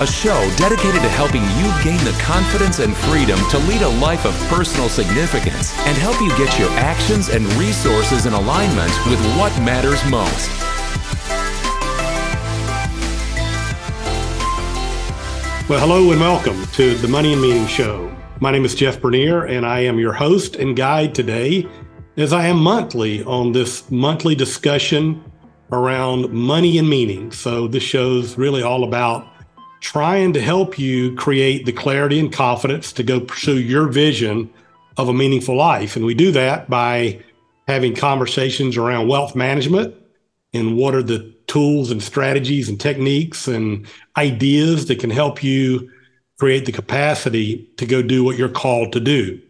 a show dedicated to helping you gain the confidence and freedom to lead a life of personal significance and help you get your actions and resources in alignment with what matters most. Well, hello and welcome to the Money and Meaning Show. My name is Jeff Bernier, and I am your host and guide today, as I am monthly on this monthly discussion around money and meaning. So, this show's really all about trying to help you create the clarity and confidence to go pursue your vision of a meaningful life. And we do that by having conversations around wealth management and what are the tools and strategies and techniques and ideas that can help you create the capacity to go do what you're called to do.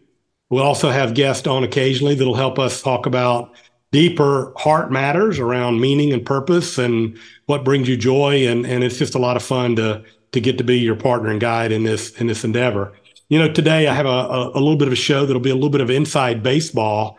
We'll also have guests on occasionally that'll help us talk about deeper heart matters around meaning and purpose and what brings you joy. And, and it's just a lot of fun to to get to be your partner and guide in this in this endeavor. You know, today I have a, a, a little bit of a show that'll be a little bit of inside baseball.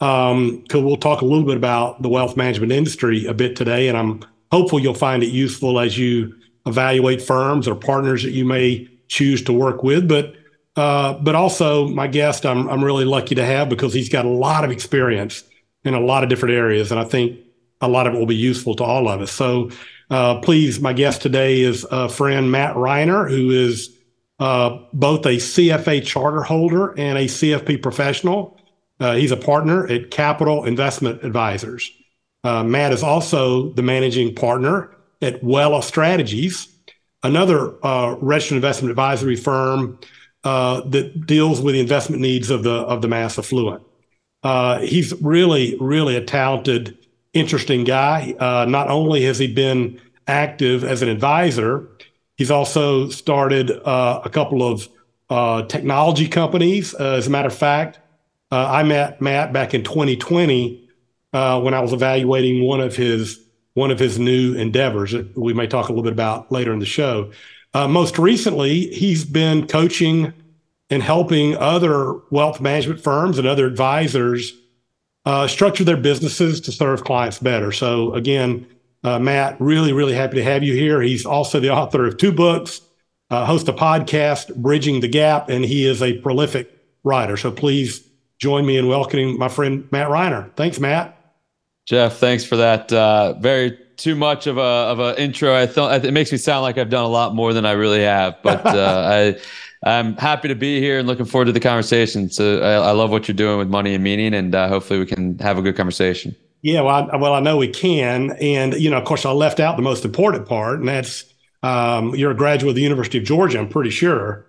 Um, because we'll talk a little bit about the wealth management industry a bit today, and I'm hopeful you'll find it useful as you evaluate firms or partners that you may choose to work with. But uh, but also my guest, I'm I'm really lucky to have because he's got a lot of experience in a lot of different areas, and I think a lot of it will be useful to all of us. So uh, please, my guest today is a friend Matt Reiner, who is uh, both a CFA charter holder and a CFP professional. Uh, he's a partner at Capital Investment Advisors. Uh, Matt is also the managing partner at Wela Strategies, another uh, registered investment advisory firm uh, that deals with the investment needs of the of the mass affluent. he's really, really a talented interesting guy. Uh, not only has he been active as an advisor, he's also started uh, a couple of uh, technology companies. Uh, as a matter of fact, uh, I met Matt back in 2020 uh, when I was evaluating one of his one of his new endeavors that we may talk a little bit about later in the show. most recently, he's been coaching and helping other wealth management firms and other advisors uh, structure their businesses to serve clients better. So again, uh, Matt, really, really happy to have you here. He's also the author of two books, uh, hosts a podcast, Bridging the Gap, and he is a prolific writer. So please join me in welcoming my friend Matt Reiner. Thanks, Matt. Jeff, thanks for that. Uh, very too much of a of an intro. I thought it makes me sound like I've done a lot more than I really have, but uh, I I'm happy to be here and looking forward to the conversation. So I, I love what you're doing with money and meaning, and uh, hopefully we can have a good conversation. Yeah, well, I, well, I know we can, and you know, of course, I left out the most important part, and that's um, you're a graduate of the University of Georgia. I'm pretty sure.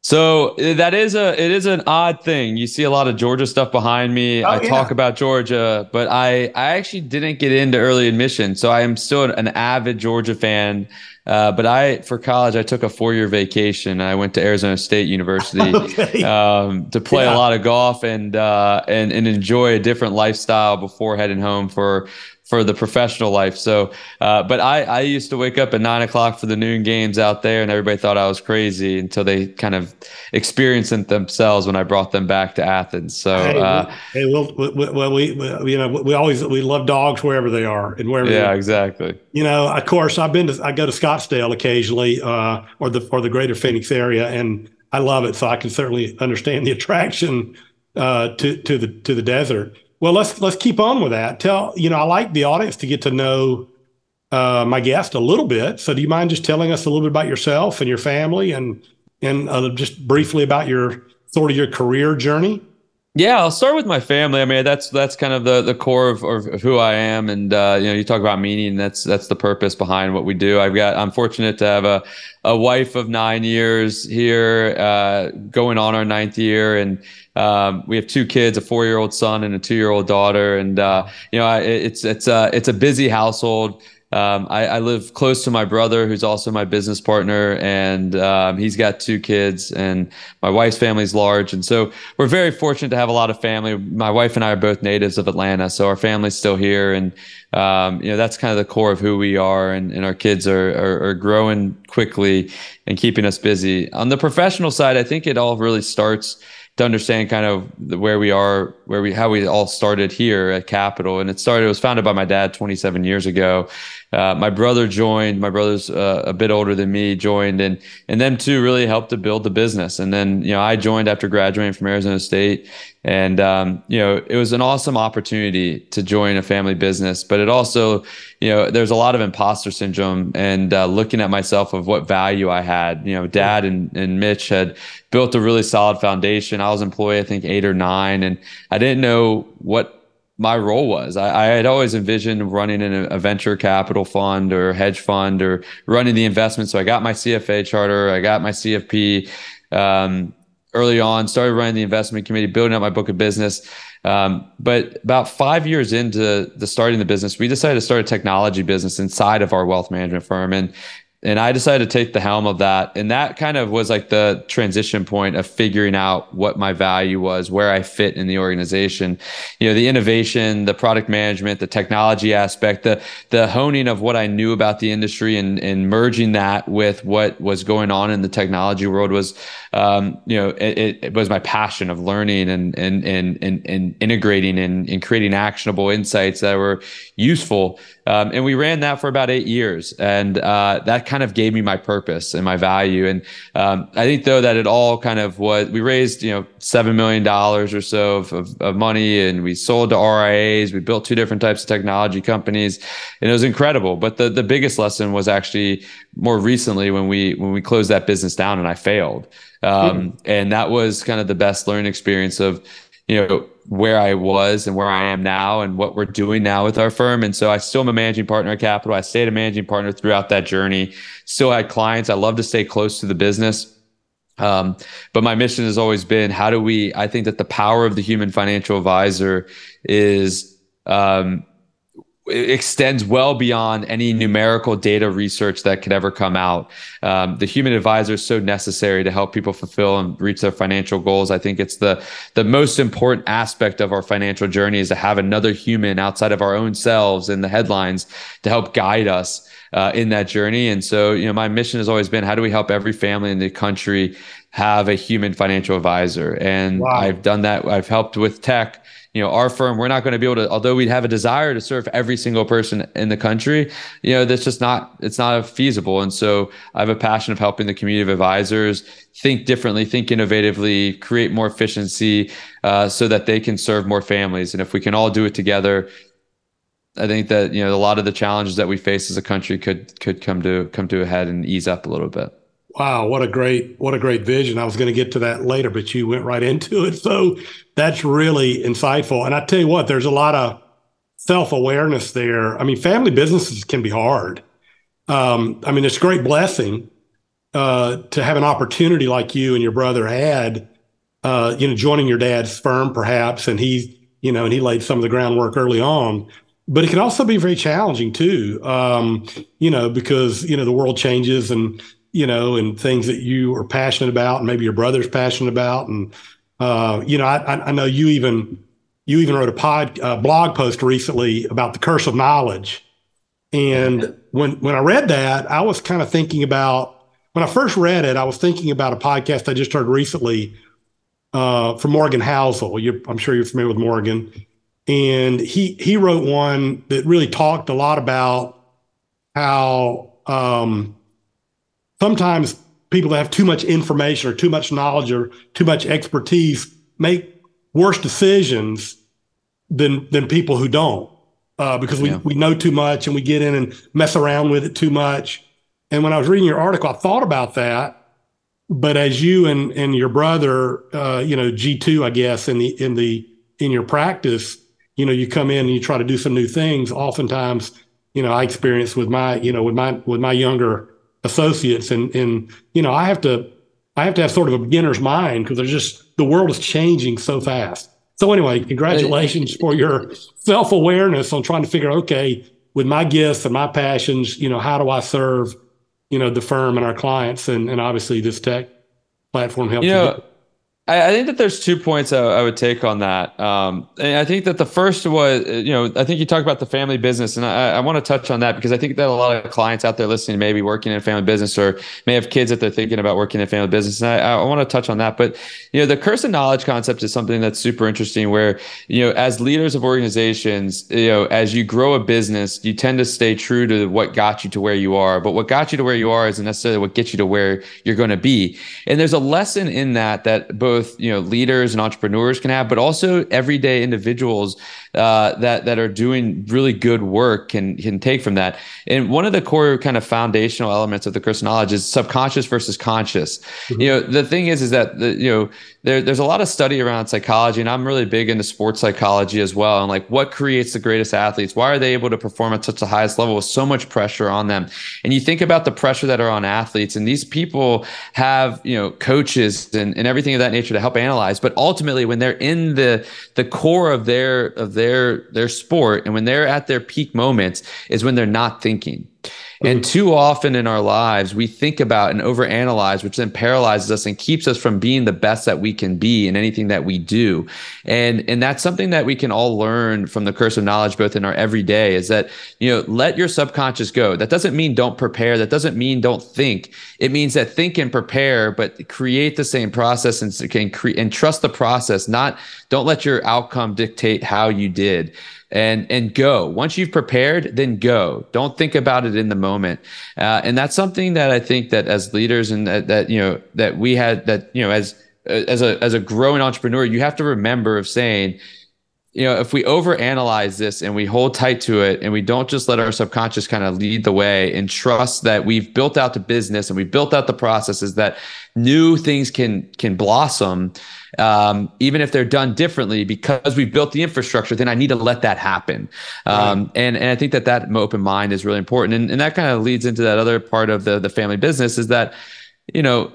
So that is a it is an odd thing. You see a lot of Georgia stuff behind me. Oh, I yeah. talk about Georgia, but I I actually didn't get into early admission, so I am still an avid Georgia fan. Uh, but I, for college, I took a four year vacation. I went to Arizona State University okay. um, to play yeah. a lot of golf and, uh, and, and enjoy a different lifestyle before heading home for, for the professional life. So, uh, but I, I used to wake up at nine o'clock for the noon games out there, and everybody thought I was crazy until they kind of experienced it themselves when I brought them back to Athens. So, hey, uh, hey well, well, we, we, you know, we always we love dogs wherever they are and wherever. Yeah, exactly. You know, of course, I've been to I go to Scottsdale occasionally, uh, or the or the Greater Phoenix area, and I love it. So I can certainly understand the attraction uh, to to the to the desert. Well, let's let's keep on with that. Tell you know, I like the audience to get to know uh, my guest a little bit. So, do you mind just telling us a little bit about yourself and your family, and and uh, just briefly about your sort of your career journey? Yeah, I'll start with my family. I mean, that's that's kind of the the core of, of who I am, and uh, you know, you talk about meaning. That's that's the purpose behind what we do. I've got. I'm fortunate to have a a wife of nine years here, uh, going on our ninth year, and um, we have two kids, a four year old son and a two year old daughter, and uh, you know, it's it's a it's a busy household. Um, I, I, live close to my brother, who's also my business partner, and um, he's got two kids, and my wife's family's large, and so we're very fortunate to have a lot of family. My wife and I are both natives of Atlanta, so our family's still here, and um, you know that's kind of the core of who we are and, and our kids are, are, are growing quickly and keeping us busy on the professional side i think it all really starts to understand kind of where we are where we how we all started here at capital. And it started it was founded by my dad 27 years ago uh, my brother joined. My brother's uh, a bit older than me. Joined, and and them two really helped to build the business. And then you know I joined after graduating from Arizona State, and um, you know it was an awesome opportunity to join a family business. But it also, you know, there's a lot of imposter syndrome and uh, looking at myself of what value I had. You know, Dad and and Mitch had built a really solid foundation. I was employee, I think eight or nine, and I didn't know what my role was. I, I, had always envisioned running in a, a, venture capital fund or hedge fund or running the investment. So I got my CFA charter, I got my CFP um, early on, started running the investment committee, building up my book of business. Um, but about five years into the starting the business, we decided to start a technology business inside of our wealth management firm. And and I decided to take the helm of that. And that kind of was like the transition point of figuring out what my value was, where I fit in the organization. You know, the innovation, the product management, the technology aspect, the the honing of what I knew about the industry and, and merging that with what was going on in the technology world was um, you know, it, it, was my passion of learning and and and and, and integrating and, and creating actionable insights that were useful. Um, and we ran that for about eight years, and uh, that kind of gave me my purpose and my value. And um, I think though that it all kind of was we raised you know seven million dollars or so of, of, of, money, and we sold to RIAs. We built two different types of technology companies, and it was incredible. But the the biggest lesson was actually more recently when we when we closed that business down and I failed. Um, mm. And that was kind of the best learning experience of, you know, where I was and where I am now and what we're doing now with our firm. And so I still am a managing partner at Capital. I stayed a managing partner throughout that journey. Still had clients. I love to stay close to the business. Um, but my mission has always been how do we, I think that the power of the human financial advisor is um, extends well beyond any numerical data research that could ever come out. Um, the human advisor is so necessary to help people fulfill and reach their financial goals. I think it's the the most important aspect of our financial journey is to have another human outside of our own selves in the headlines to help guide us uh, in that journey. And so, you know, my mission has always been how do we help every family in the country have a human financial advisor? And wow. I've done that. I've helped with tech you know our firm we're not going to be able to although we'd have a desire to serve every single person in the country you know that's just not it's not feasible and so i have a passion of helping the community of advisors think differently think innovatively create more efficiency uh, so that they can serve more families and if we can all do it together I think that you know a lot of the challenges that we face as a country could could come to come to a head and ease up a little bit. Wow, what a great what a great vision. I was going to get to that later, but you went right into it. So that's really insightful. And I tell you what, there's a lot of self-awareness there. I mean, family businesses can be hard. Um, I mean, it's a great blessing uh, to have an opportunity like you and your brother had, uh, you know, joining your dad's firm perhaps, and he, you know, and he laid some of the groundwork early on. But it can also be very challenging too, um, you know, because you know the world changes and you know, and things that you are passionate about, and maybe your brother's passionate about, and uh, you know, I, I know you even you even wrote a pod uh, blog post recently about the curse of knowledge, and when when I read that, I was kind of thinking about when I first read it, I was thinking about a podcast I just heard recently uh, from Morgan Housel. You, I'm sure you're familiar with Morgan, and he he wrote one that really talked a lot about how um, sometimes people that have too much information or too much knowledge or too much expertise make worse decisions than than people who don't uh, because we, yeah. we know too much and we get in and mess around with it too much. And when I was reading your article, I thought about that. But as you and and your brother, uh, you know, G two, I guess in the in the in your practice, you know, you come in and you try to do some new things. Oftentimes, you know, I experience with my you know with my with my younger associates and and you know I have to I have to have sort of a beginner's mind because there's just the world is changing so fast. So anyway, congratulations for your self-awareness on trying to figure out okay, with my gifts and my passions, you know, how do I serve, you know, the firm and our clients and and obviously this tech platform helps you know, I, I, think that there's two points I, I would take on that. Um, I think that the first was, you know, I think you talked about the family business, and I, I want to touch on that because I think that a lot of clients out there listening may be working in a family business or may have kids that they're thinking about working in a family business. And I, I want to touch on that. But, you know, the curse of knowledge concept is something that's super interesting where, you know, as leaders of organizations, you know, as you grow a business, you tend to stay true to what got you to where you are. But what got you to where you are isn't necessarily what gets you to where you're going to be. And there's a lesson in that that both both you know leaders and entrepreneurs can have, but also everyday individuals uh, that that are doing really good work can can take from that. And one of the core kind of foundational elements of the curse knowledge is subconscious versus conscious. Mm-hmm. You know, the thing is, is that the, you know there, there's a lot of study around psychology, and I'm really big into sports psychology as well. And like, what creates the greatest athletes? Why are they able to perform at such the highest level with so much pressure on them? And you think about the pressure that are on athletes, and these people have you know coaches and, and everything of that nature to help analyze. But ultimately, when they're in the the core of their of their their sport, and when they're at their peak moments, is when they're not thinking. And mm-hmm. too often in our lives, we think about and overanalyze, which then paralyzes us and keeps us from being the best that we can be in anything that we do. And and that's something that we can all learn from the curse of knowledge, both in our everyday, is that you know let your subconscious go. That doesn't mean don't prepare. That doesn't mean don't think. It means that think and prepare, but create the same process and can create and trust the process. Not don't let your outcome dictate how you did and and go. Once you've prepared then go. Don't think about it in the moment. Uh, and that's something that i think that as leaders and that, that you know that we had that you know as as a as a growing entrepreneur you have to remember of saying you know if we overanalyze this and we hold tight to it and we don't just let our subconscious kind of lead the way and trust that we've built out the business and we've built out the processes that new things can can blossom um, even if they're done differently, because we've built the infrastructure, then I need to let that happen. Um, right. and, and I think that that open mind is really important. And, and that kind of leads into that other part of the, the family business is that, you know,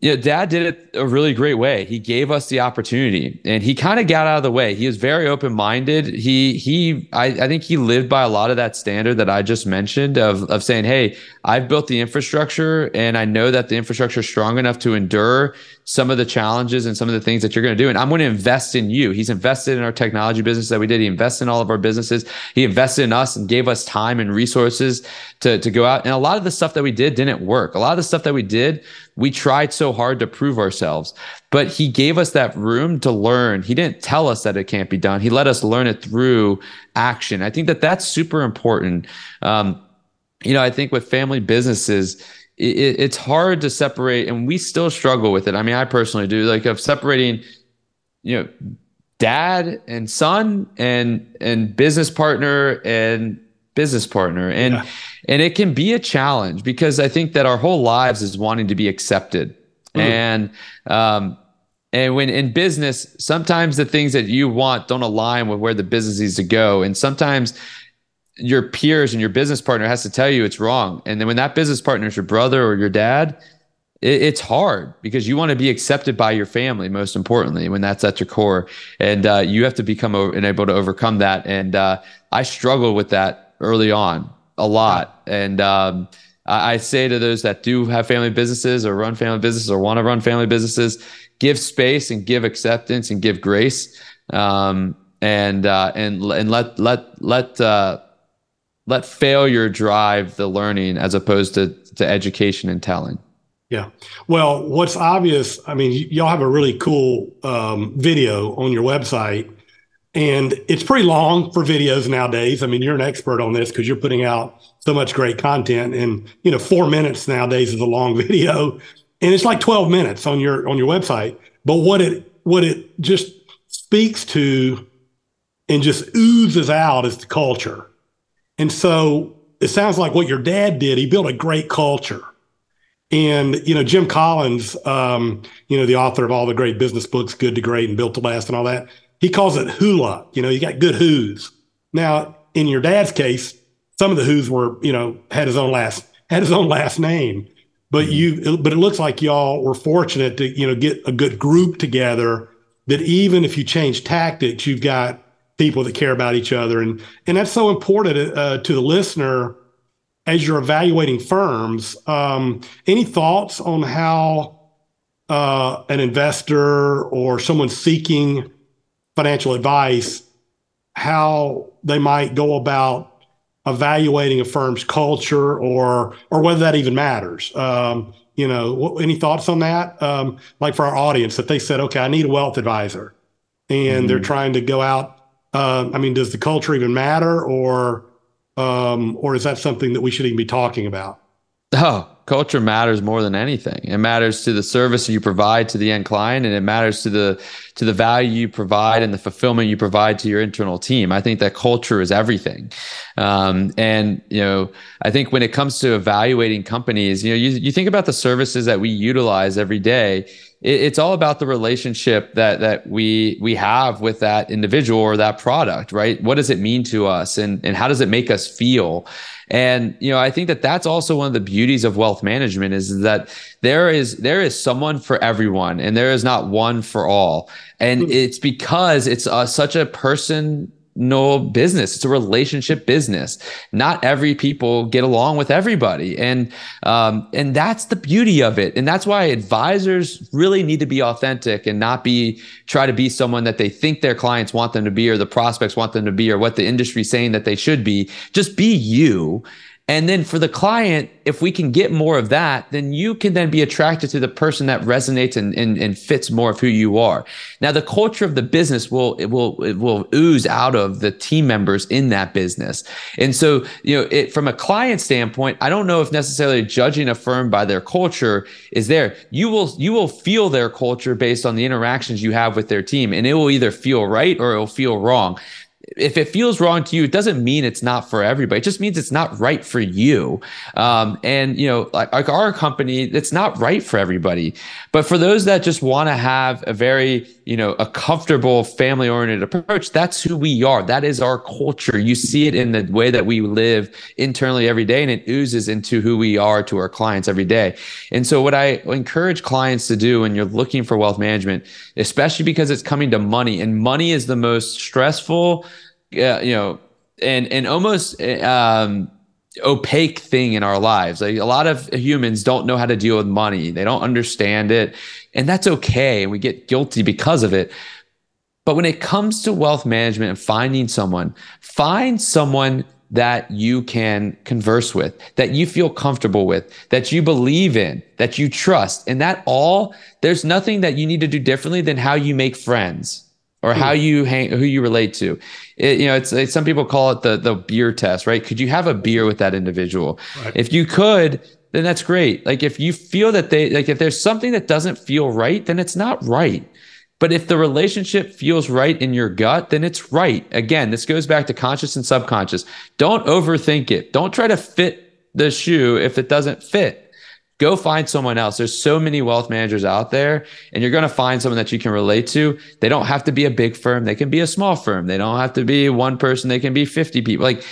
yeah, dad did it a really great way. He gave us the opportunity and he kind of got out of the way. He was very open minded. He, he, I, I think he lived by a lot of that standard that I just mentioned of, of saying, Hey, I've built the infrastructure and I know that the infrastructure is strong enough to endure some of the challenges and some of the things that you're going to do. And I'm going to invest in you. He's invested in our technology business that we did. He invested in all of our businesses. He invested in us and gave us time and resources to, to go out. And a lot of the stuff that we did didn't work. A lot of the stuff that we did, we tried so hard to prove ourselves, but he gave us that room to learn. He didn't tell us that it can't be done. He let us learn it through action. I think that that's super important. Um, you know, I think with family businesses, it, it's hard to separate, and we still struggle with it. I mean, I personally do, like of separating, you know, dad and son and and business partner and business partner and yeah. And it can be a challenge because i think that our whole lives is wanting to be accepted mm. and um and when in business sometimes the things that you want don't align with where the business needs to go and sometimes your peers and your business partner has to tell you it's wrong. And then when that business partner is your brother or your dad, it, it's hard because you want to be accepted by your family, most importantly, when that's at your core. And uh, you have to become and able to overcome that. And uh, I struggled with that early on a lot. And um, I, I say to those that do have family businesses or run family businesses or want to run family businesses, give space and give acceptance and give grace. Um, and uh, and and let let let uh, let failure drive the learning as opposed to, to education and telling. Yeah. Well, what's obvious, I mean, y- y'all have a really cool um, video on your website, and it's pretty long for videos nowadays. I mean, you're an expert on this because you're putting out so much great content, and you know, four minutes nowadays is a long video, and it's like 12 minutes on your on your website. But what it what it just speaks to and just oozes out is the culture and so it sounds like what your dad did, he built a great culture. And, you know, Jim Collins, um, you know, the author of all the great business books, Good to Great and Built to Last and all that, he calls it hula. You know, you got good who's. Now, in your dad's case, some of the who's were, you know, had his own last had his own last name. But you but it looks like y'all were fortunate to, you know, get a good group together that even if you change tactics, you've got people that care about each other. And, and that's so important uh, to the listener as you're evaluating firms. Um, any thoughts on how uh, an investor or someone seeking financial advice how they might go about evaluating a firm's culture or or whether that even matters. Um, you know, any thoughts on that? Um, like for our audience, that they said, okay, I need a wealth advisor, and mm-hmm. they're trying to go out. Uh, I mean, does the culture even matter, or um, or is that something that we should even be talking about? Oh, culture matters more than anything. It matters to the service you provide to the end client, and it matters to the to the value you provide and the fulfillment you provide to your internal team. I think that culture is everything. Um, and you know, I think when it comes to evaluating companies, you know, you, you think about the services that we utilize every day it's all about the relationship that that we we have with that individual or that product right what does it mean to us and and how does it make us feel and you know, I think that that's also one of the beauties of wealth management is that there is there is someone for everyone, and there is not one for all. And mm-hmm. it's because it's uh, such a person no business. It's a relationship business. Not every people get along with everybody, and um, and that's the beauty of it. And that's why advisors really need to be authentic and not be try to be someone that they think their clients want them to be, or the prospects want them to be, or what the industry's saying that they should be. Just be you and then for the client, if we can get more of that, then you can then be attracted to the person that resonates and, and, and fits more of who you are. Now, the culture of the business will it will it will ooze out of the team members in that business. And so, you know, it, from a client standpoint, I don't know if necessarily judging a firm by their culture is there. You will you will feel their culture based on the interactions you have with their team, and it will either feel right or it will feel wrong if it feels wrong to you, it doesn't mean it's not for everybody. It just means it's not right for you. Um, and you know, like, like, our company, it's not right for everybody. But for those that just want to have a very, you know, a comfortable family-oriented approach, that's who we are. That is our culture. You see it in the way that we live internally every day, and it oozes into who we are to our clients every day. And so, what I encourage clients to do when you're looking for wealth management, especially because it's coming to money, and money is the most stressful uh, you know, and and almost um, opaque thing in our lives. Like a lot of humans don't know how to deal with money. They don't understand it, and that's okay. And we get guilty because of it. But when it comes to wealth management and finding someone, find someone that you can converse with, that you feel comfortable with, that you believe in, that you trust. And that all, there's nothing that you need to do differently than how you make friends or how hmm. you hang, who you relate to. It, you know, it's, it's, some people call it the the beer test, right? Could you have a beer with that individual? Right. If you could, then that's great. Like if you feel that they like if there's something that doesn't feel right, then it's not right. But if the relationship feels right in your gut, then it's right. Again, this goes back to conscious and subconscious. Don't overthink it. Don't try to fit the shoe if it doesn't fit go find someone else. There's so many wealth managers out there, and you're going to find someone that you can relate to. They don't have to be a big firm, they can be a small firm. They don't have to be one person, they can be 50 people. Like,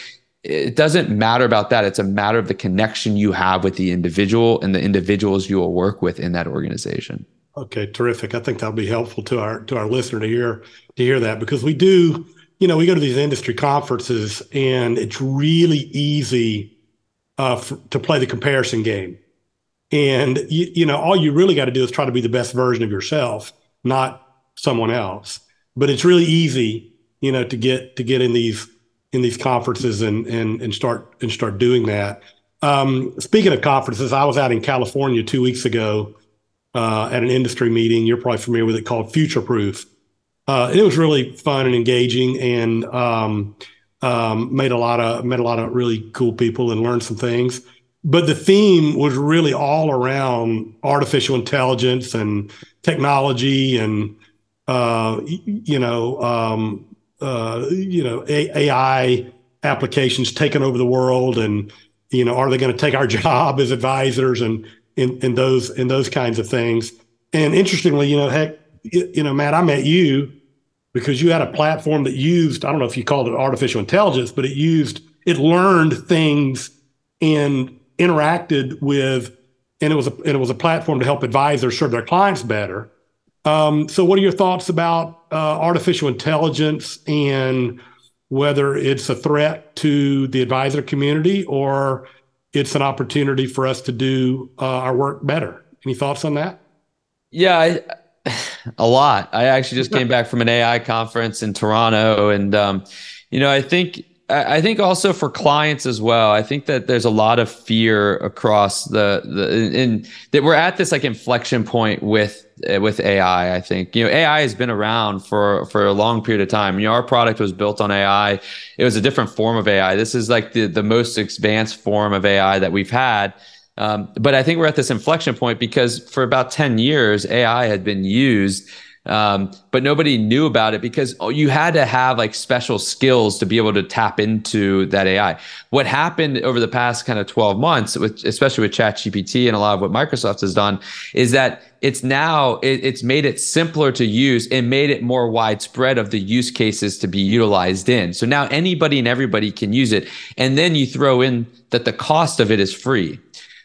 it doesn't matter about that. It's a matter of the connection you have with the individual and the individuals you will work with in that organization. Okay, terrific. I think that'll be helpful to our to our listener to hear to hear that because we do, you know, we go to these industry conferences and it's really easy uh, to play the comparison game and you, you know, all you really got to do is try to be the best version of yourself, not someone else. But it's really easy, you know, to get to get in these in these conferences and and and start and start doing that. Um, speaking of conferences, I was out in California two weeks ago uh, at an industry meeting. You're probably familiar with it called Future Proof. Uh, it was really fun and engaging, and um, um, made a lot of met a lot of really cool people and learned some things but the theme was really all around artificial intelligence and technology and uh, you know um, uh, you know AI applications taking over the world and you know are they going to take our job as advisors and in those in those kinds of things. And interestingly you know heck you know Matt I met you because you had a platform that used I don't know if you called it artificial intelligence but it used it learned things and interacted with, and it was a, and it was a platform to help advisors serve their clients better. Um, so, what are your thoughts about uh, artificial intelligence and whether it's a threat to the advisor community or it's an opportunity for us to do uh, our work better? Any thoughts on that? Yeah, I, a lot. I actually just came back from an AI conference in Toronto, and um, you know, I think I think also for clients as well. I think that there's a lot of fear across the the in that we're at this like inflection point with with AI. I think you know AI has been around for for a long period of time. You know, our product was built on AI. It was a different form of AI. This is like the the most advanced form of AI that we've had. Um, but I think we're at this inflection point because for about 10 years, AI had been used um, but nobody knew about it because you had to have like special skills to be able to tap into that AI. What happened over the past kind of 12 months, with, especially with ChatGPT and a lot of what Microsoft has done, is that it's now it, it's made it simpler to use and made it more widespread of the use cases to be utilized in. So now anybody and everybody can use it, and then you throw in that the cost of it is free.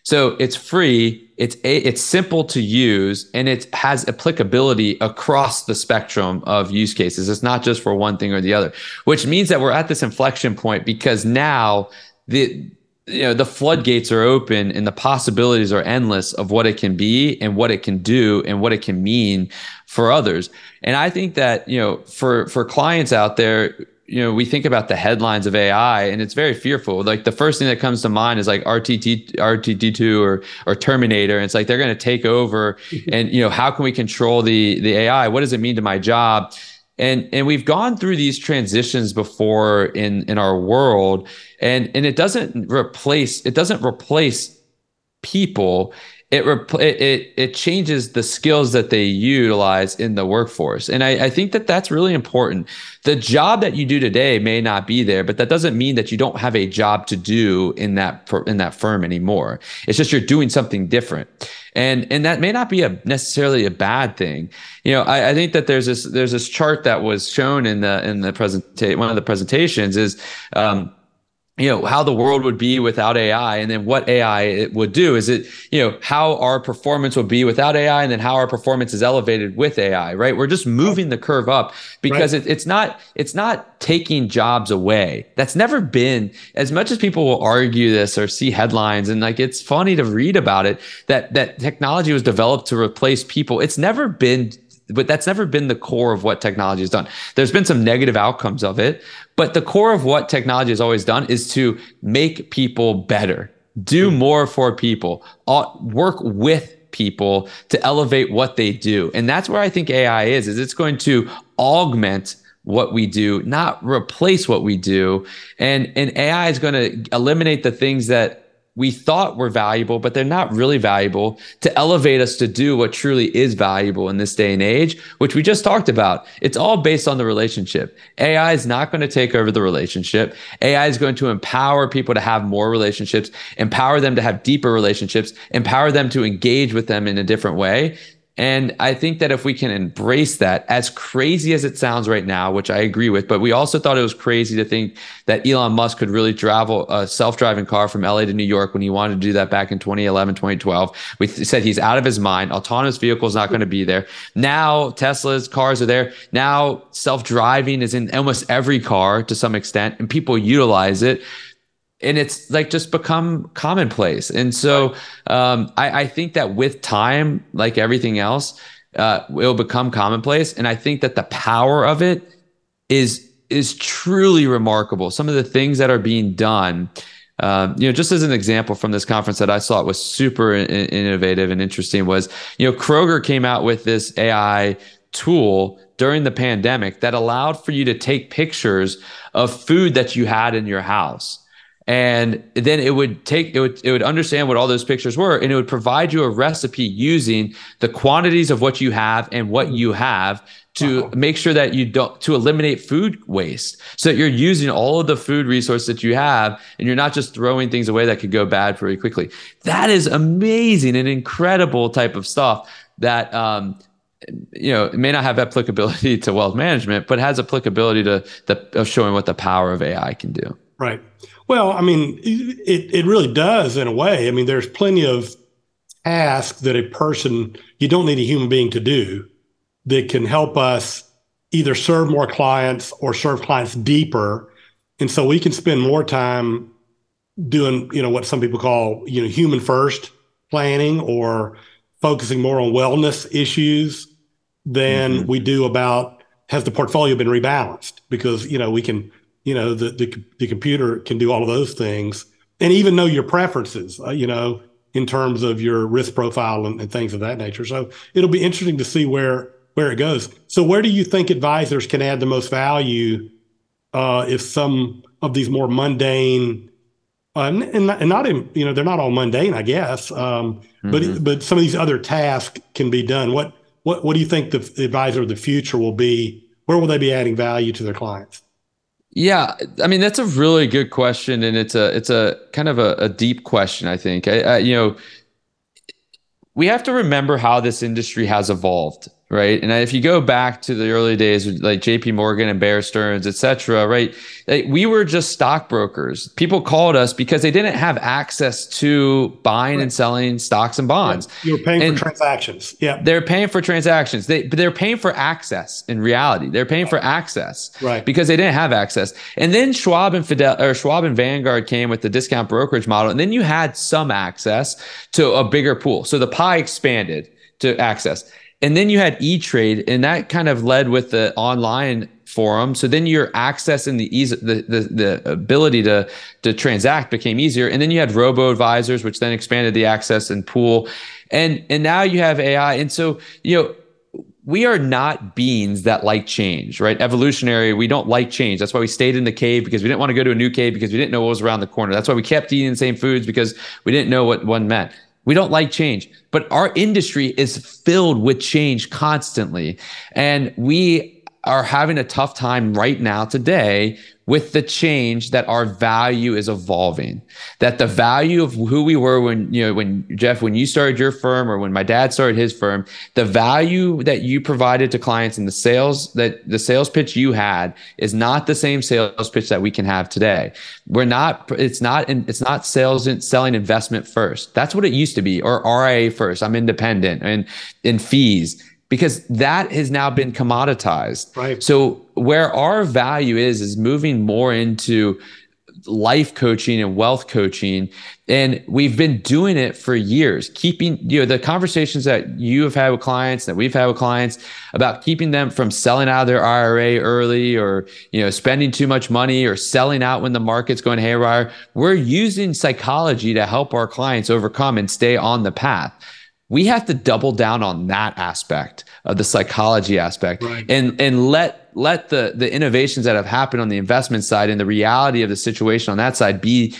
So it's free, it's a, it's simple to use, and it has applicability across the spectrum of use cases. It's not just for one thing or the other, which means that we're at this inflection point because now the you know the floodgates are open and the possibilities are endless of what it can be and what it can do and what it can mean for others. And I think that you know for for clients out there you know, we think about the headlines of AI and it's very fearful. Like the first thing that comes to mind is like RTT, RTD2 or, or Terminator. And it's like, they're going to take over and, you know, how can we control the, the AI? What does it mean to my job? And, and we've gone through these transitions before in, in our world and, and it doesn't replace, it doesn't replace people it, it it changes the skills that they utilize in the workforce. And I, I, think that that's really important. The job that you do today may not be there but that doesn't mean that you don't have a job to do in that in that firm anymore. It's just you're doing something different. And and that may not be a necessarily a bad thing. You know I, I think that there's this there's this chart that was shown in the in the presentation one of the presentations is um, you know how the world would be without AI, and then what AI it would do. Is it you know how our performance would be without AI, and then how our performance is elevated with AI? Right? We're just moving the curve up because right. it, it's not it's not taking jobs away. That's never been as much as people will argue this or see headlines and like it's funny to read about it that that technology was developed to replace people. It's never been but that's never been the core of what technology has done. There's been some negative outcomes of it, but the core of what technology has always done is to make people better, do hmm. more for people, work with people to elevate what they do. And that's where I think AI is, is it's going to augment what we do, not replace what we do. And, and AI is going to eliminate the things that we thought were valuable, but they're not really valuable to elevate us to do what truly is valuable in this day and age, which we just talked about. It's all based on the relationship. AI is not going to take over the relationship. AI is going to empower people to have more relationships, empower them to have deeper relationships, empower them to engage with them in a different way. And I think that if we can embrace that, as crazy as it sounds right now, which I agree with, but we also thought it was crazy to think that Elon Musk could really travel uh, a self driving car from LA to New York when he wanted to do that back in 2011, 2012. We said he's out of his mind. Autonomous vehicles not going to be there. Now Tesla's cars are there. Now self driving is in almost every car to some extent, and people utilize it and it's like just become commonplace. And so um, I, I, think that with time, like everything else, uh, it'll become commonplace. And I think that the power of it is is truly remarkable. Some of the things that are being done. Um, you know, just as an example from this conference that I saw it was super in- innovative and interesting was, you know, Kroger came out with this AI tool during the pandemic that allowed for you to take pictures of food that you had in your house and then it would take it would it would understand what all those pictures were and it would provide you a recipe using the quantities of what you have and what you have to wow. make sure that you don't to eliminate food waste so that you're using all of the food resources that you have and you're not just throwing things away that could go bad very quickly that is amazing and incredible type of stuff that um, you know, it may not have applicability to wealth management, but has applicability to the of showing what the power of AI can do. Right. Well, I mean, it, it really does in a way. I mean, there's plenty of tasks that a person, you don't need a human being to do, that can help us either serve more clients or serve clients deeper. And so we can spend more time doing, you know, what some people call, you know, human first planning or focusing more on wellness issues than mm-hmm. we do about has the portfolio been rebalanced because you know we can you know the the, the computer can do all of those things and even know your preferences uh, you know in terms of your risk profile and, and things of that nature. So it'll be interesting to see where where it goes. So where do you think advisors can add the most value uh, if some of these more mundane uh, and, and, not in, you know they're not all mundane I guess um, mm-hmm. but but some of these other tasks can be done. What what what do you think the advisor of the future will be? Where will they be adding value to their clients yeah, I mean that's a really good question, and it's a it's a kind of a, a deep question. I think I, I, you know we have to remember how this industry has evolved right? And if you go back to the early days, with like J.P. Morgan and Bear Stearns, et cetera, right? We were just stockbrokers. People called us because they didn't have access to buying right. and selling stocks and bonds. Yeah. You were paying and for transactions. Yeah, they're paying for transactions. They but they're paying for access. In reality, they're paying for access, right? Because they didn't have access. And then Schwab and Fidel or Schwab and Vanguard came with the discount brokerage model, and then you had some access to a bigger pool. So the pie expanded to access. And then you had E Trade, and that kind of led with the online forum. So then your access and the ease, the, the the ability to to transact became easier. And then you had robo advisors, which then expanded the access and pool. And and now you have AI. And so you know we are not beings that like change, right? Evolutionary, we don't like change. That's why we stayed in the cave because we didn't want to go to a new cave because we didn't know what was around the corner. That's why we kept eating the same foods because we didn't know what one meant. We don't like change, but our industry is filled with change constantly. And we are having a tough time right now today with the change that our value is evolving. That the value of who we were when you know when jeff when you started your firm or when my dad started his firm the value that you provided to clients and the sales that the sales pitch you had is not the same sales pitch that we can have today. We're not it's not it's not sales and selling investment first. That's what it used to be or ria first. I'm independent and in fees because that has now been commoditized. Right. So where our value is is moving more into life coaching and wealth coaching and we've been doing it for years keeping you know the conversations that you have had with clients that we've had with clients about keeping them from selling out of their IRA early or you know spending too much money or selling out when the market's going haywire we're using psychology to help our clients overcome and stay on the path we have to double down on that aspect of the psychology aspect right. and and let let the the innovations that have happened on the investment side and the reality of the situation on that side be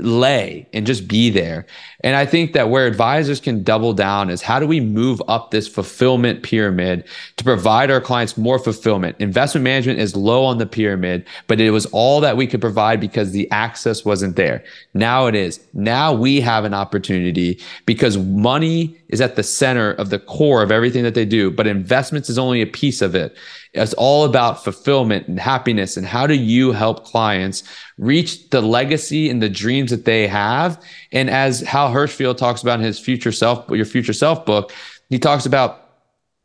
lay and just be there. And I think that where advisors can double down is how do we move up this fulfillment pyramid to provide our clients more fulfillment? Investment management is low on the pyramid, but it was all that we could provide because the access wasn't there. Now it is. Now we have an opportunity because money is at the center of the core of everything that they do, but investments is only a piece of it. It's all about fulfillment and happiness. And how do you help clients reach the legacy and the dreams that they have? And as Hal Hershfield talks about in his future self, your future self book, he talks about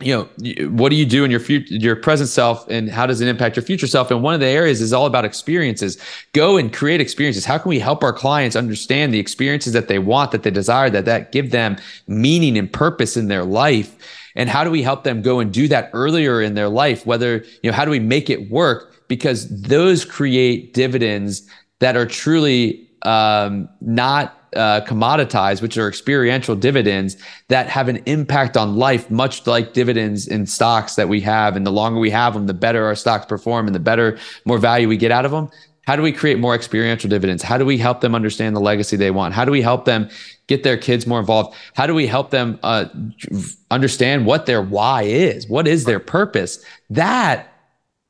you know what do you do in your future your present self and how does it impact your future self? And one of the areas is all about experiences. Go and create experiences. How can we help our clients understand the experiences that they want that they desire that that give them meaning and purpose in their life? And how do we help them go and do that earlier in their life? Whether you know how do we make it work? Because those create dividends that are truly um, not uh, commoditized, which are experiential dividends that have an impact on life, much like dividends in stocks that we have. And the longer we have them, the better our stocks perform and the better, more value we get out of them. How do we create more experiential dividends? How do we help them understand the legacy they want? How do we help them get their kids more involved? How do we help them uh, understand what their why is? What is their purpose? That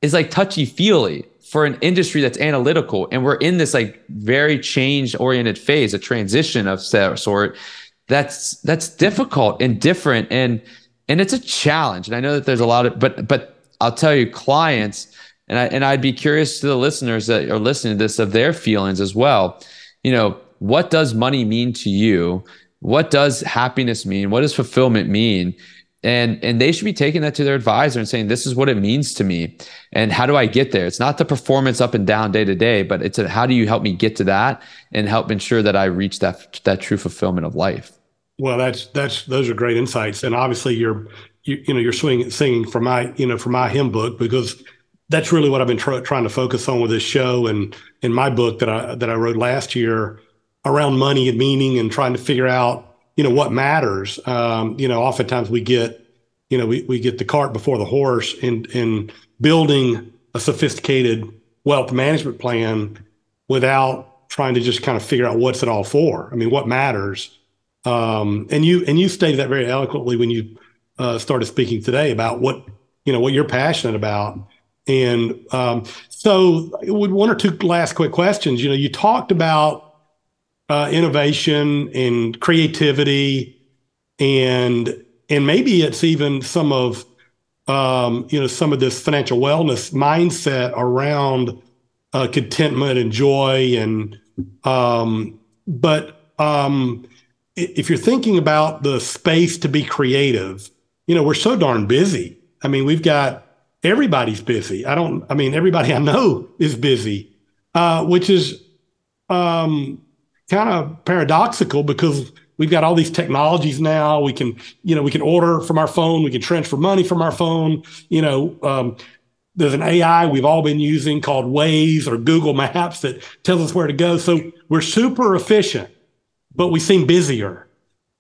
is like touchy feely for an industry that's analytical. And we're in this like very change oriented phase, a transition of sort. That's that's difficult and different and and it's a challenge. And I know that there's a lot of but but I'll tell you, clients, and I and I'd be curious to the listeners that are listening to this of their feelings as well. You know, what does money mean to you? What does happiness mean? What does fulfillment mean? And and they should be taking that to their advisor and saying, this is what it means to me. And how do I get there? It's not the performance up and down day to day, but it's a, how do you help me get to that and help ensure that I reach that that true fulfillment of life? Well, that's that's those are great insights, and obviously you're you, you know you're swinging, singing for my you know for my hymn book because that's really what I've been tr- trying to focus on with this show and in my book that I that I wrote last year around money and meaning and trying to figure out you know what matters. Um, you know, oftentimes we get you know we, we get the cart before the horse in in building a sophisticated wealth management plan without trying to just kind of figure out what's it all for. I mean, what matters um, and you and you stated that very eloquently when you uh, started speaking today about what you know what you're passionate about. And um, so, with one or two last quick questions, you know, you talked about uh, innovation and creativity, and and maybe it's even some of um, you know some of this financial wellness mindset around uh, contentment and joy, and um, but um, if you're thinking about the space to be creative, you know, we're so darn busy. I mean, we've got everybody's busy. I don't, I mean, everybody I know is busy, uh, which is um, kind of paradoxical because we've got all these technologies now. We can, you know, we can order from our phone, we can transfer money from our phone. You know, um, there's an AI we've all been using called Waze or Google Maps that tells us where to go. So we're super efficient but we seem busier.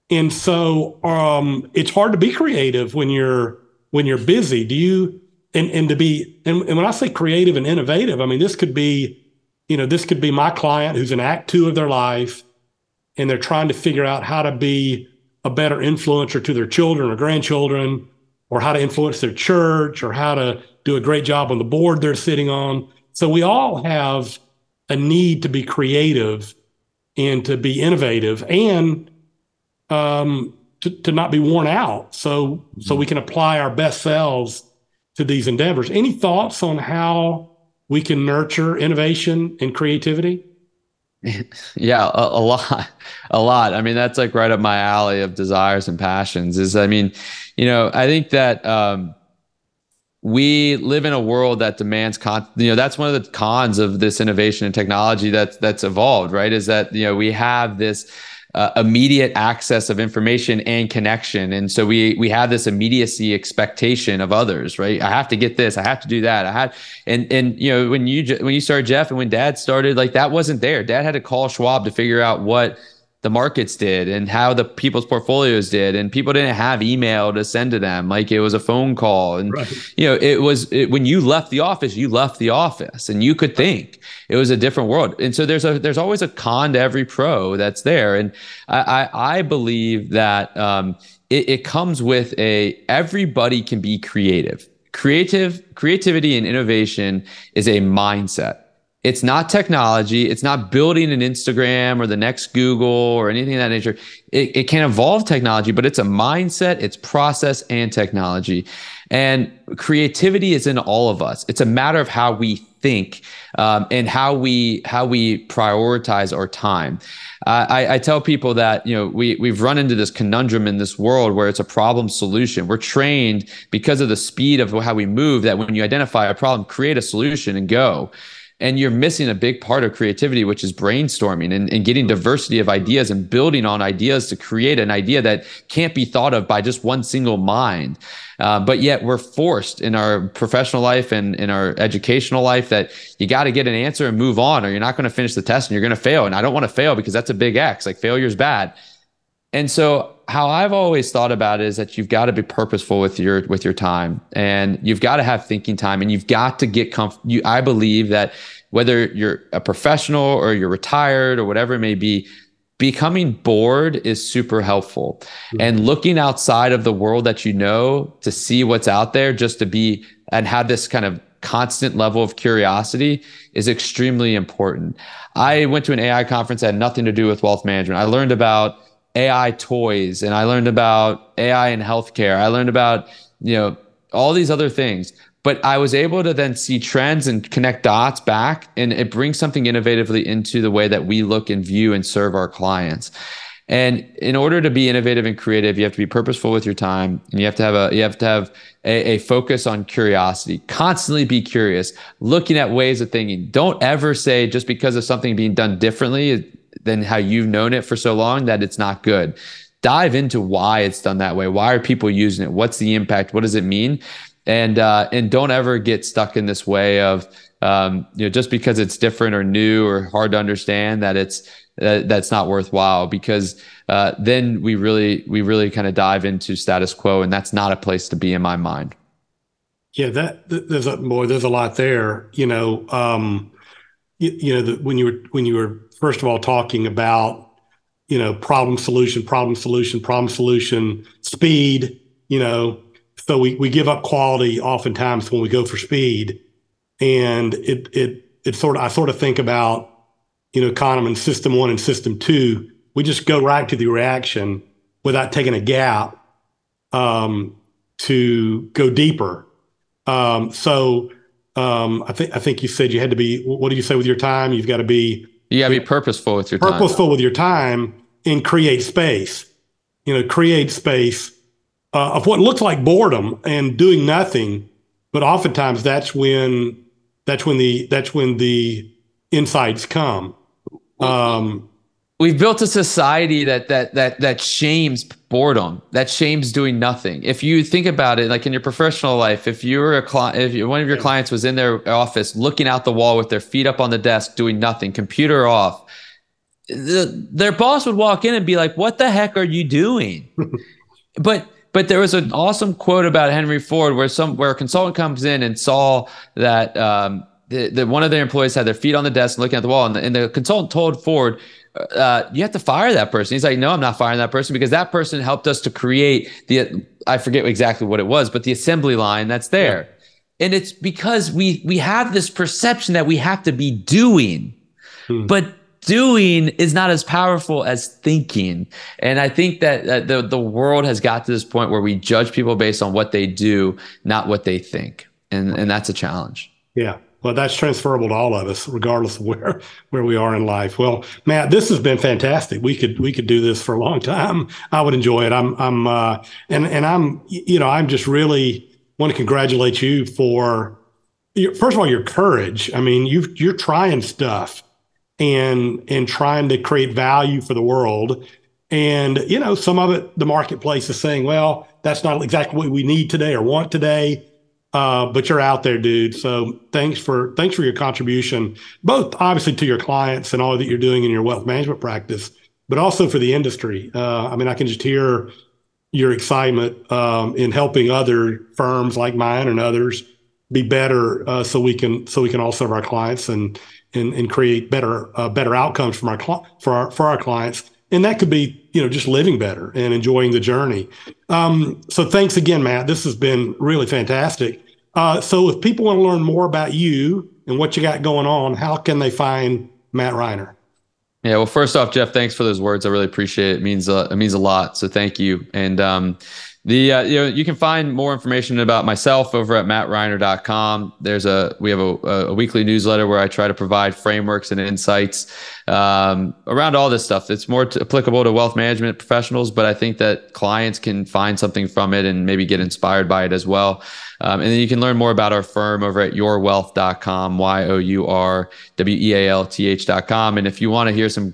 And so um, it's hard to be creative when you're when you're busy. Do you and and to be and, and when I say creative and innovative, I mean this could be, you know, this could be my client who's in act two of their life and they're trying to figure out how to be a better influencer to their children or grandchildren, or how to influence their church, or how to do a great job on the board they're sitting on. So we all have a need to be creative and to be innovative and um, to, to not be worn out. So mm-hmm. so we can apply our best selves to these endeavors. Any thoughts on how we can nurture innovation and creativity? Yeah, a, a, lot, a lot. I mean, that's like right up my alley of desires and passions. Is I mean, you know, I think that um, we live in a world that demands con you know that's one of the cons of this innovation and technology that's that's evolved right is that you know we have this uh, immediate access of information and connection. And so we we have this immediacy expectation of others right? I have to get this i have to do that i had and and you know when you when you started jeff and when dad started like that wasn't there. Dad had to call schwab to figure out what the markets did and how the people's portfolios did and people didn't have email to send to them. Like it was a phone call and right. you know it was it, when you left the office you left the office and you could think. It was a different world. And so there's a there's always a con to every pro that's there. And i i, I believe that um, it, it comes with a everybody can be creative. Creative creativity and innovation is a mindset it's not technology. It's not building an Instagram or the next Google or anything of that nature. It, it can evolve technology, but it's a mindset, it's process and technology. And creativity is in all of us. It's a matter of how we think um, and how we how we prioritize our time. Uh, I, I, tell people that you know we we've run into this conundrum in this world where it's a problem solution. We're trained because of the speed of how we move that when you identify a problem, create a solution and go and you're missing a big part of creativity which is brainstorming and, and getting diversity of ideas and building on ideas to create an idea that can't be thought of by just one single mind. Uh, but yet we're forced in our professional life and in our educational life that you got to get an answer and move on or you're not going to finish the test and you're going to fail. And i don't want to fail because that's a big x. Like failure is bad and so how I've always thought about it is that you've got to be purposeful with your with your time and you've got to have thinking time and you've got to get comfortable. You, I believe that whether you're a professional or you're retired or whatever it may be, becoming bored is super helpful. Mm-hmm. And looking outside of the world that you know to see what's out there just to be and have this kind of constant level of curiosity is extremely important. I went to an AI conference that had nothing to do with wealth management. I learned about AI toys and I learned about AI in healthcare. I learned about, you know, all these other things. But I was able to then see trends and connect dots back, and it brings something innovatively into the way that we look and view and serve our clients. And in order to be innovative and creative, you have to be purposeful with your time, and you have to have a you have to have a, a, focus on curiosity. Constantly be curious, looking at ways of thinking. Don't ever say just because of something being done differently than how you've known it for so long that it's not good. dive into why it's done that way. Why are people using it? What's the impact? What does it mean? And uh, and don't ever get stuck in this way of um, you know just because it's different or new or hard to understand that it's uh, that's not worthwhile because uh, then we really we really kind of dive into status quo and that's not a place to be in my mind. Yeah, that there's a boy, there's a lot there. You know, um, you, you know, the, when you were when you were first of all talking about, you know, problem solution, problem solution, problem solution, speed. You know, so we we give up quality oftentimes when we go for speed, and it it it sort of I sort of think about, you know, Kahneman system one and system two. We just go right to the reaction without taking a gap um, to go deeper um, so um, I think I think you said you had to be. What do you say with your time? You've got to be. You got to be purposeful with your purposeful time. Purposeful with your time and create space. You know, create space uh, of what looks like boredom and doing nothing, but oftentimes that's when that's when the that's when the insights come. Um, we've built a society that that that that shames boredom that shames doing nothing. If you think about it like in your professional life if you were a client if one of your clients was in their office looking out the wall with their feet up on the desk doing nothing computer off the, their boss would walk in and be like what the heck are you doing? But but there was an awesome quote about Henry Ford where some where a consultant comes in and saw that um, the, the, one of their employees had their feet on the desk looking at the wall and the, and the consultant told Ford uh, you have to fire that person. He's like, no, I'm not firing that person because that person helped us to create the, I forget exactly what it was, but the assembly line that's there. Yeah. And it's because we, we have this perception that we have to be doing, hmm. but doing is not as powerful as thinking. And I think that, that the, the world has got to this point where we judge people based on what they do, not what they think. And, and that's a challenge. Yeah. Well, that's transferable to all of us, regardless of where where we are in life. Well, Matt, this has been fantastic. We could we could do this for a long time. I would enjoy it. I'm I'm uh, and and I'm you know I'm just really want to congratulate you for your, first of all your courage. I mean you you're trying stuff and and trying to create value for the world. And you know some of it the marketplace is saying, well, that's not exactly what we need today or want today uh, but you're out there, dude. So thanks for thanks for your contribution, both obviously to your clients and all that you're doing in your wealth management practice, but also for the industry. Uh, I mean, I can just hear your excitement um, in helping other firms like mine and others be better, uh, so we can so we can all serve our clients and and, and create better uh, better outcomes from our cl- for our for our clients. And that could be you know just living better and enjoying the journey. Um, so thanks again, Matt. This has been really fantastic. Uh, so if people want to learn more about you and what you got going on, how can they find Matt Reiner? Yeah, well, first off, Jeff, thanks for those words. I really appreciate it. It means uh, it means a lot. So thank you. And um, the uh, you know you can find more information about myself over at mattreiner.com. There's a we have a, a weekly newsletter where I try to provide frameworks and insights um, around all this stuff. It's more t- applicable to wealth management professionals, but I think that clients can find something from it and maybe get inspired by it as well. Um, and then you can learn more about our firm over at yourwealth.com, Y O U R W E A L T H.com. And if you want to hear some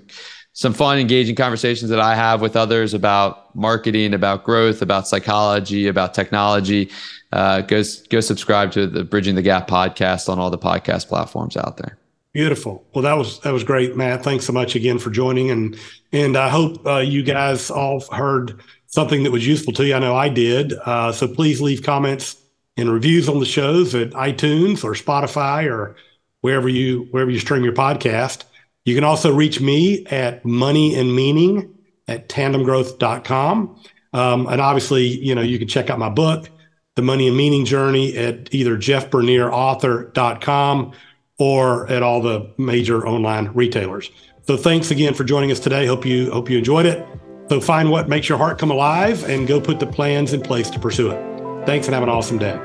some fun, engaging conversations that I have with others about marketing, about growth, about psychology, about technology. Uh, go go subscribe to the Bridging the Gap podcast on all the podcast platforms out there. Beautiful. Well, that was that was great, Matt. Thanks so much again for joining, and and I hope uh, you guys all heard something that was useful to you. I know I did. Uh, so please leave comments and reviews on the shows at iTunes or Spotify or wherever you wherever you stream your podcast. You can also reach me at money and meaning at tandemgrowth.com. Um, and obviously, you know, you can check out my book, The Money and Meaning Journey, at either jeffbernierauthor.com or at all the major online retailers. So thanks again for joining us today. Hope you hope you enjoyed it. So find what makes your heart come alive and go put the plans in place to pursue it. Thanks and have an awesome day.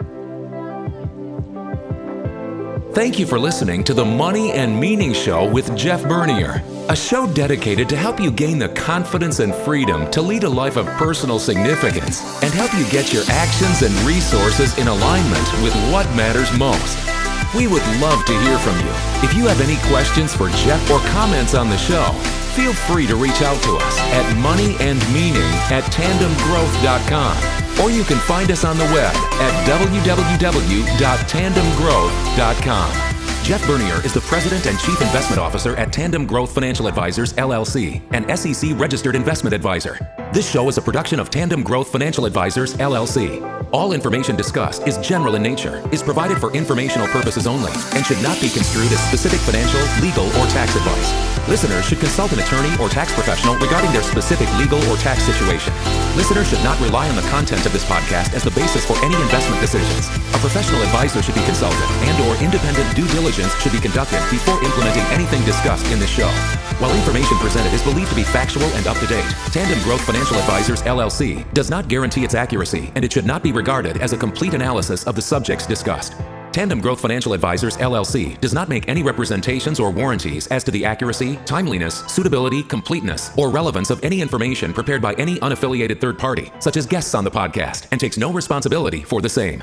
Thank you for listening to the Money and Meaning Show with Jeff Bernier, a show dedicated to help you gain the confidence and freedom to lead a life of personal significance and help you get your actions and resources in alignment with what matters most. We would love to hear from you. If you have any questions for Jeff or comments on the show, Feel free to reach out to us at moneyandmeaning at tandemgrowth.com or you can find us on the web at www.tandemgrowth.com. Jeff Bernier is the President and Chief Investment Officer at Tandem Growth Financial Advisors, LLC, an SEC registered investment advisor. This show is a production of Tandem Growth Financial Advisors, LLC. All information discussed is general in nature, is provided for informational purposes only, and should not be construed as specific financial, legal, or tax advice. Listeners should consult an attorney or tax professional regarding their specific legal or tax situation. Listeners should not rely on the content of this podcast as the basis for any investment decisions. A professional advisor should be consulted and or independent due diligence should be conducted before implementing anything discussed in this show. While information presented is believed to be factual and up to date, Tandem Growth Financial Advisors LLC does not guarantee its accuracy and it should not be regarded as a complete analysis of the subjects discussed. Tandem Growth Financial Advisors LLC does not make any representations or warranties as to the accuracy, timeliness, suitability, completeness, or relevance of any information prepared by any unaffiliated third party, such as guests on the podcast, and takes no responsibility for the same.